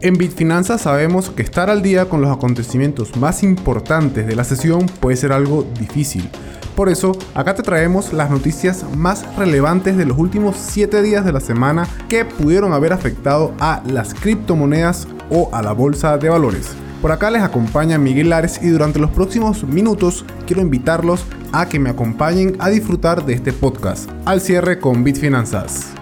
En Bitfinanzas sabemos que estar al día con los acontecimientos más importantes de la sesión puede ser algo difícil. Por eso, acá te traemos las noticias más relevantes de los últimos 7 días de la semana que pudieron haber afectado a las criptomonedas o a la bolsa de valores. Por acá les acompaña Miguel Lares y durante los próximos minutos quiero invitarlos a que me acompañen a disfrutar de este podcast. Al cierre con Bitfinanzas.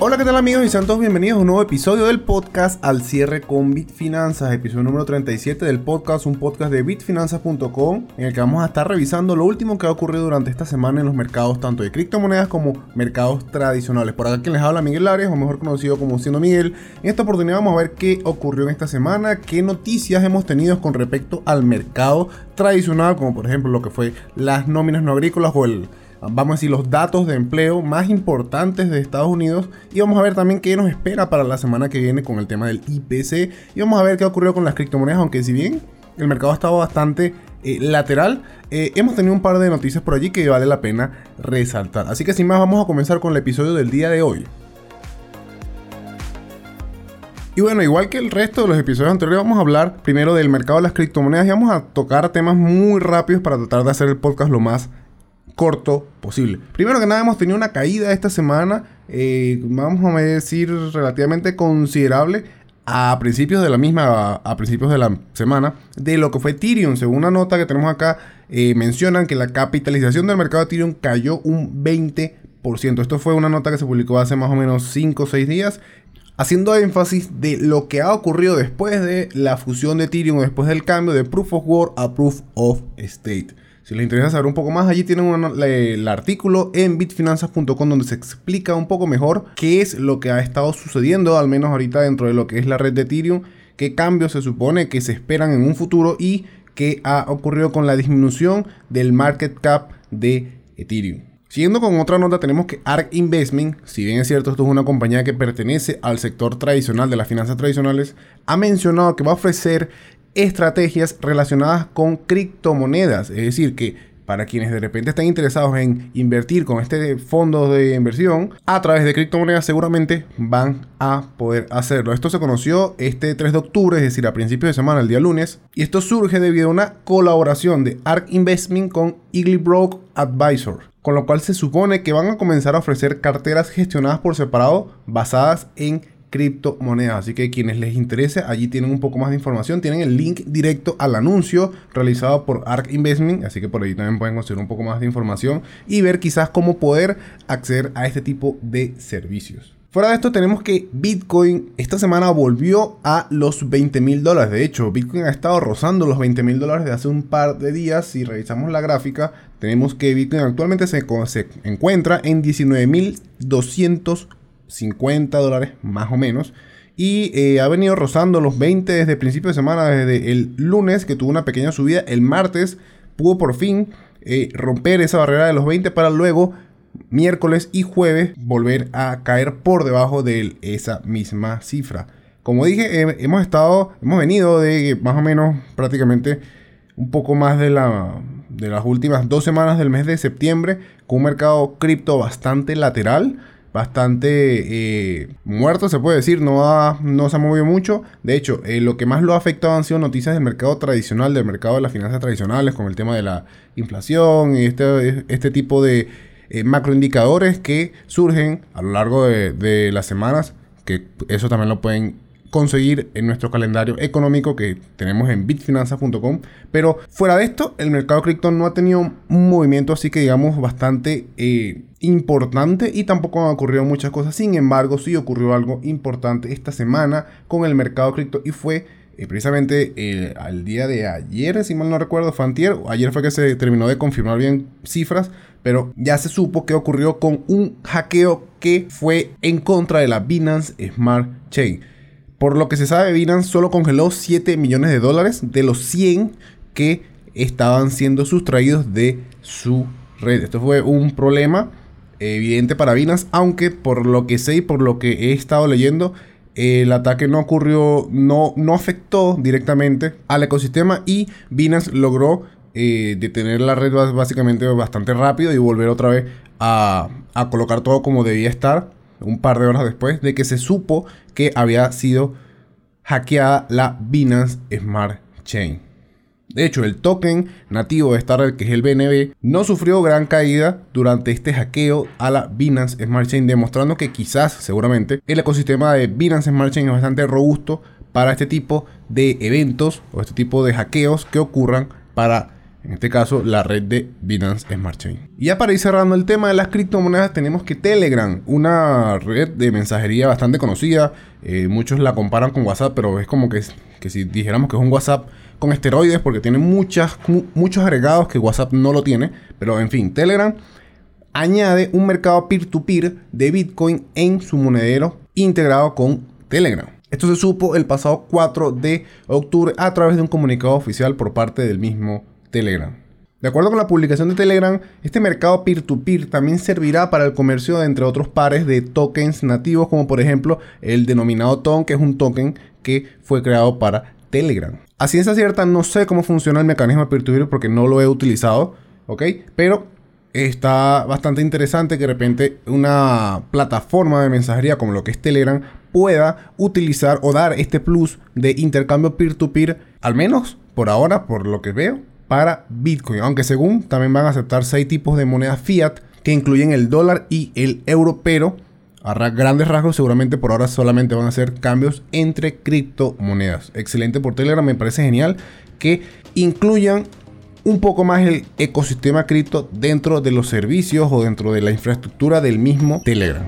Hola, ¿qué tal amigos y santos? Bienvenidos a un nuevo episodio del podcast Al cierre con Bitfinanzas, episodio número 37 del podcast, un podcast de bitfinanzas.com en el que vamos a estar revisando lo último que ha ocurrido durante esta semana en los mercados tanto de criptomonedas como mercados tradicionales. Por acá quien les habla Miguel Lares, o mejor conocido como siendo Miguel. En esta oportunidad vamos a ver qué ocurrió en esta semana, qué noticias hemos tenido con respecto al mercado tradicional, como por ejemplo lo que fue las nóminas no agrícolas o el vamos a decir, los datos de empleo más importantes de Estados Unidos y vamos a ver también qué nos espera para la semana que viene con el tema del IPC y vamos a ver qué ha ocurrido con las criptomonedas, aunque si bien el mercado ha estado bastante eh, lateral, eh, hemos tenido un par de noticias por allí que vale la pena resaltar. Así que sin más vamos a comenzar con el episodio del día de hoy. Y bueno, igual que el resto de los episodios anteriores, vamos a hablar primero del mercado de las criptomonedas y vamos a tocar temas muy rápidos para tratar de hacer el podcast lo más corto posible. Primero que nada, hemos tenido una caída esta semana, eh, vamos a decir, relativamente considerable a principios de la misma, a, principios de la semana, de lo que fue Ethereum. Según una nota que tenemos acá, eh, mencionan que la capitalización del mercado de Ethereum cayó un 20%. Esto fue una nota que se publicó hace más o menos 5 o 6 días haciendo énfasis de lo que ha ocurrido después de la fusión de Ethereum, después del cambio de Proof of Work a Proof of State. Si les interesa saber un poco más, allí tienen el artículo en bitfinanzas.com donde se explica un poco mejor qué es lo que ha estado sucediendo, al menos ahorita dentro de lo que es la red de Ethereum, qué cambios se supone que se esperan en un futuro y qué ha ocurrido con la disminución del market cap de Ethereum. Siguiendo con otra nota, tenemos que ARK Investment, si bien es cierto, esto es una compañía que pertenece al sector tradicional de las finanzas tradicionales, ha mencionado que va a ofrecer estrategias relacionadas con criptomonedas. Es decir, que para quienes de repente están interesados en invertir con este fondo de inversión a través de criptomonedas seguramente van a poder hacerlo. Esto se conoció este 3 de octubre, es decir, a principios de semana, el día lunes, y esto surge debido a una colaboración de ARK Investment con Eagle Broke Advisor, con lo cual se supone que van a comenzar a ofrecer carteras gestionadas por separado basadas en criptomonedas. Así que quienes les interese, allí tienen un poco más de información. Tienen el link directo al anuncio realizado por ARK Investment. Así que por ahí también pueden conseguir un poco más de información y ver quizás cómo poder acceder a este tipo de servicios. Fuera de esto tenemos que Bitcoin esta semana volvió a los 20 mil dólares. De hecho, Bitcoin ha estado rozando los 20 mil dólares de hace un par de días. Si revisamos la gráfica, tenemos que Bitcoin actualmente se, se encuentra en 19 mil 200 50 dólares más o menos. Y eh, ha venido rozando los 20 desde el principio de semana, desde el lunes que tuvo una pequeña subida. El martes pudo por fin eh, romper esa barrera de los 20 para luego miércoles y jueves volver a caer por debajo de esa misma cifra. Como dije, hemos estado, hemos venido de más o menos prácticamente un poco más de, la, de las últimas dos semanas del mes de septiembre con un mercado cripto bastante lateral bastante eh, muerto, se puede decir, no, no se ha movido mucho. De hecho, eh, lo que más lo ha afectado han sido noticias del mercado tradicional, del mercado de las finanzas tradicionales, con el tema de la inflación y este, este tipo de eh, macroindicadores que surgen a lo largo de, de las semanas, que eso también lo pueden conseguir en nuestro calendario económico que tenemos en bitfinanzas.com. Pero fuera de esto, el mercado cripto no ha tenido un movimiento así que digamos bastante eh, importante y tampoco han ocurrido muchas cosas. Sin embargo, sí ocurrió algo importante esta semana con el mercado cripto y fue eh, precisamente eh, al día de ayer, si mal no recuerdo, fue antier, ayer fue que se terminó de confirmar bien cifras, pero ya se supo que ocurrió con un hackeo que fue en contra de la Binance Smart Chain. Por lo que se sabe, Binance solo congeló 7 millones de dólares de los 100 que estaban siendo sustraídos de su red. Esto fue un problema evidente para Binance, aunque por lo que sé y por lo que he estado leyendo, el ataque no ocurrió, no, no afectó directamente al ecosistema y Binance logró eh, detener la red básicamente bastante rápido y volver otra vez a, a colocar todo como debía estar un par de horas después de que se supo que había sido hackeada la Binance Smart Chain. De hecho, el token nativo de esta red, que es el BNB, no sufrió gran caída durante este hackeo a la Binance Smart Chain, demostrando que quizás, seguramente, el ecosistema de Binance Smart Chain es bastante robusto para este tipo de eventos o este tipo de hackeos que ocurran para en este caso la red de Binance Smart Chain. Y ya para ir cerrando el tema de las criptomonedas, tenemos que Telegram, una red de mensajería bastante conocida, eh, muchos la comparan con WhatsApp, pero es como que, que si dijéramos que es un WhatsApp con esteroides, porque tiene muchas, muchos agregados que WhatsApp no lo tiene, pero en fin, Telegram añade un mercado peer-to-peer de Bitcoin en su monedero integrado con Telegram. Esto se supo el pasado 4 de octubre a través de un comunicado oficial por parte del mismo Telegram. De acuerdo con la publicación de Telegram, este mercado peer-to-peer también servirá para el comercio de entre otros pares de tokens nativos, como por ejemplo el denominado TON, que es un token que fue creado para Telegram. A ciencia cierta no sé cómo funciona el mecanismo peer-to-peer porque no lo he utilizado, ¿ok? Pero está bastante interesante que de repente una plataforma de mensajería como lo que es Telegram pueda utilizar o dar este plus de intercambio peer-to-peer, al menos por ahora, por lo que veo, para Bitcoin. Aunque según también van a aceptar seis tipos de moneda fiat que incluyen el dólar y el euro, pero a grandes rasgos seguramente por ahora solamente van a ser cambios entre criptomonedas. Excelente por Telegram, me parece genial que incluyan un poco más el ecosistema cripto dentro de los servicios o dentro de la infraestructura del mismo Telegram.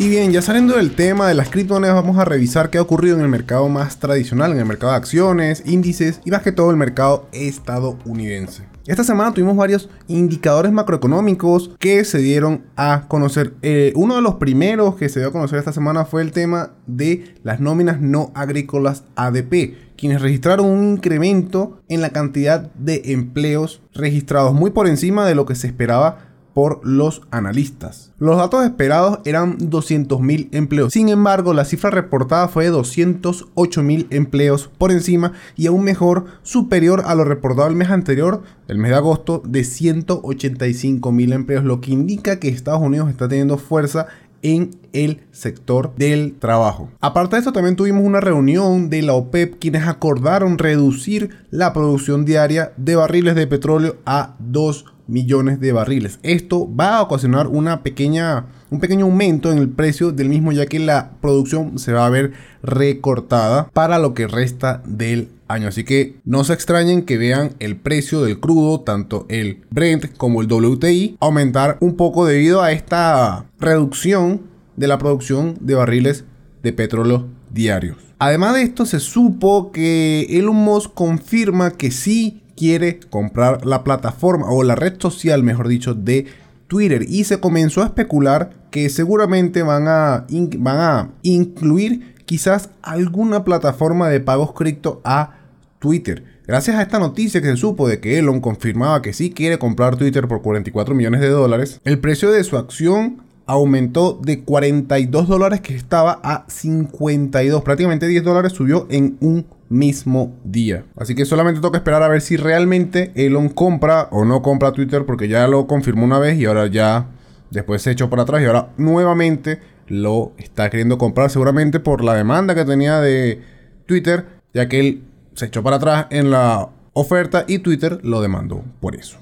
Y bien, ya saliendo del tema de las criptomonedas, vamos a revisar qué ha ocurrido en el mercado más tradicional, en el mercado de acciones, índices y más que todo el mercado estadounidense. Esta semana tuvimos varios indicadores macroeconómicos que se dieron a conocer. Eh, uno de los primeros que se dio a conocer esta semana fue el tema de las nóminas no agrícolas ADP, quienes registraron un incremento en la cantidad de empleos registrados muy por encima de lo que se esperaba por los analistas. Los datos esperados eran 200.000 empleos. Sin embargo, la cifra reportada fue de 208.000 empleos por encima y aún mejor superior a lo reportado el mes anterior, el mes de agosto, de 185.000 empleos, lo que indica que Estados Unidos está teniendo fuerza en el sector del trabajo. Aparte de eso, también tuvimos una reunión de la OPEP quienes acordaron reducir la producción diaria de barriles de petróleo a 2 millones de barriles. Esto va a ocasionar una pequeña, un pequeño aumento en el precio del mismo ya que la producción se va a ver recortada para lo que resta del año. Así que no se extrañen que vean el precio del crudo, tanto el Brent como el WTI, aumentar un poco debido a esta reducción de la producción de barriles de petróleo diarios. Además de esto, se supo que Elon Musk confirma que sí quiere comprar la plataforma o la red social, mejor dicho, de Twitter. Y se comenzó a especular que seguramente van a, van a incluir quizás alguna plataforma de pagos cripto a Twitter. Gracias a esta noticia que se supo de que Elon confirmaba que sí quiere comprar Twitter por 44 millones de dólares, el precio de su acción aumentó de 42 dólares que estaba a 52. Prácticamente 10 dólares subió en un mismo día. Así que solamente toca esperar a ver si realmente Elon compra o no compra Twitter porque ya lo confirmó una vez y ahora ya después se echó para atrás y ahora nuevamente lo está queriendo comprar seguramente por la demanda que tenía de Twitter ya que él se echó para atrás en la oferta y Twitter lo demandó por eso.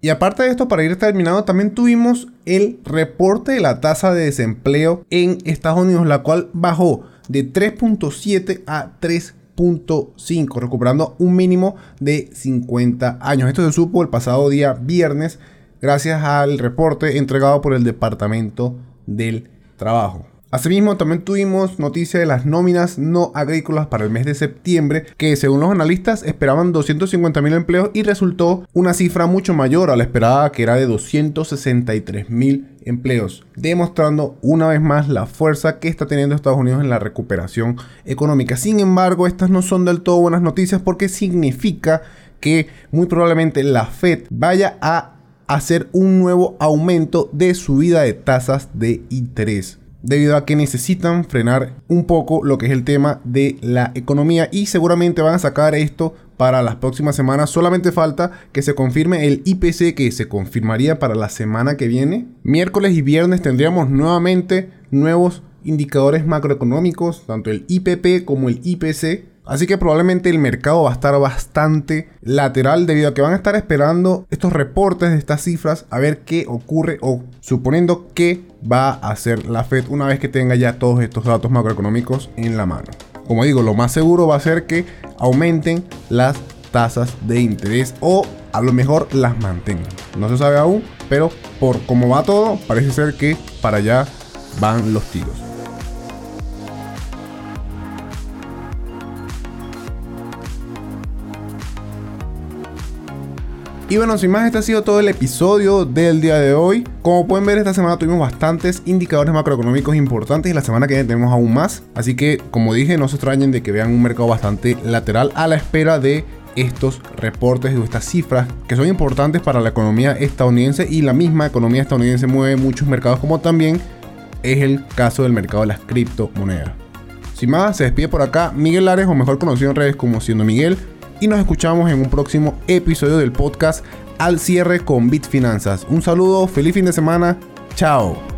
Y aparte de esto, para ir terminado, también tuvimos el reporte de la tasa de desempleo en Estados Unidos, la cual bajó de 3.7 a 3.5, recuperando un mínimo de 50 años. Esto se supo el pasado día viernes gracias al reporte entregado por el Departamento del Trabajo. Asimismo, también tuvimos noticia de las nóminas no agrícolas para el mes de septiembre, que según los analistas esperaban 250 mil empleos y resultó una cifra mucho mayor a la esperada, que era de 263 mil empleos, demostrando una vez más la fuerza que está teniendo Estados Unidos en la recuperación económica. Sin embargo, estas no son del todo buenas noticias porque significa que muy probablemente la Fed vaya a hacer un nuevo aumento de subida de tasas de interés. Debido a que necesitan frenar un poco lo que es el tema de la economía y seguramente van a sacar esto para las próximas semanas. Solamente falta que se confirme el IPC que se confirmaría para la semana que viene. Miércoles y viernes tendríamos nuevamente nuevos indicadores macroeconómicos, tanto el IPP como el IPC. Así que probablemente el mercado va a estar bastante lateral debido a que van a estar esperando estos reportes de estas cifras a ver qué ocurre o suponiendo que va a hacer la Fed una vez que tenga ya todos estos datos macroeconómicos en la mano. Como digo, lo más seguro va a ser que aumenten las tasas de interés o a lo mejor las mantengan. No se sabe aún, pero por cómo va todo, parece ser que para allá van los tiros. Y bueno, sin más, este ha sido todo el episodio del día de hoy. Como pueden ver, esta semana tuvimos bastantes indicadores macroeconómicos importantes y la semana que viene tenemos aún más. Así que, como dije, no se extrañen de que vean un mercado bastante lateral a la espera de estos reportes o estas cifras que son importantes para la economía estadounidense y la misma economía estadounidense mueve muchos mercados como también es el caso del mercado de las criptomonedas. Sin más, se despide por acá Miguel Lares o mejor conocido en redes como siendo Miguel y nos escuchamos en un próximo episodio del podcast al cierre con Bitfinanzas. Un saludo, feliz fin de semana, chao.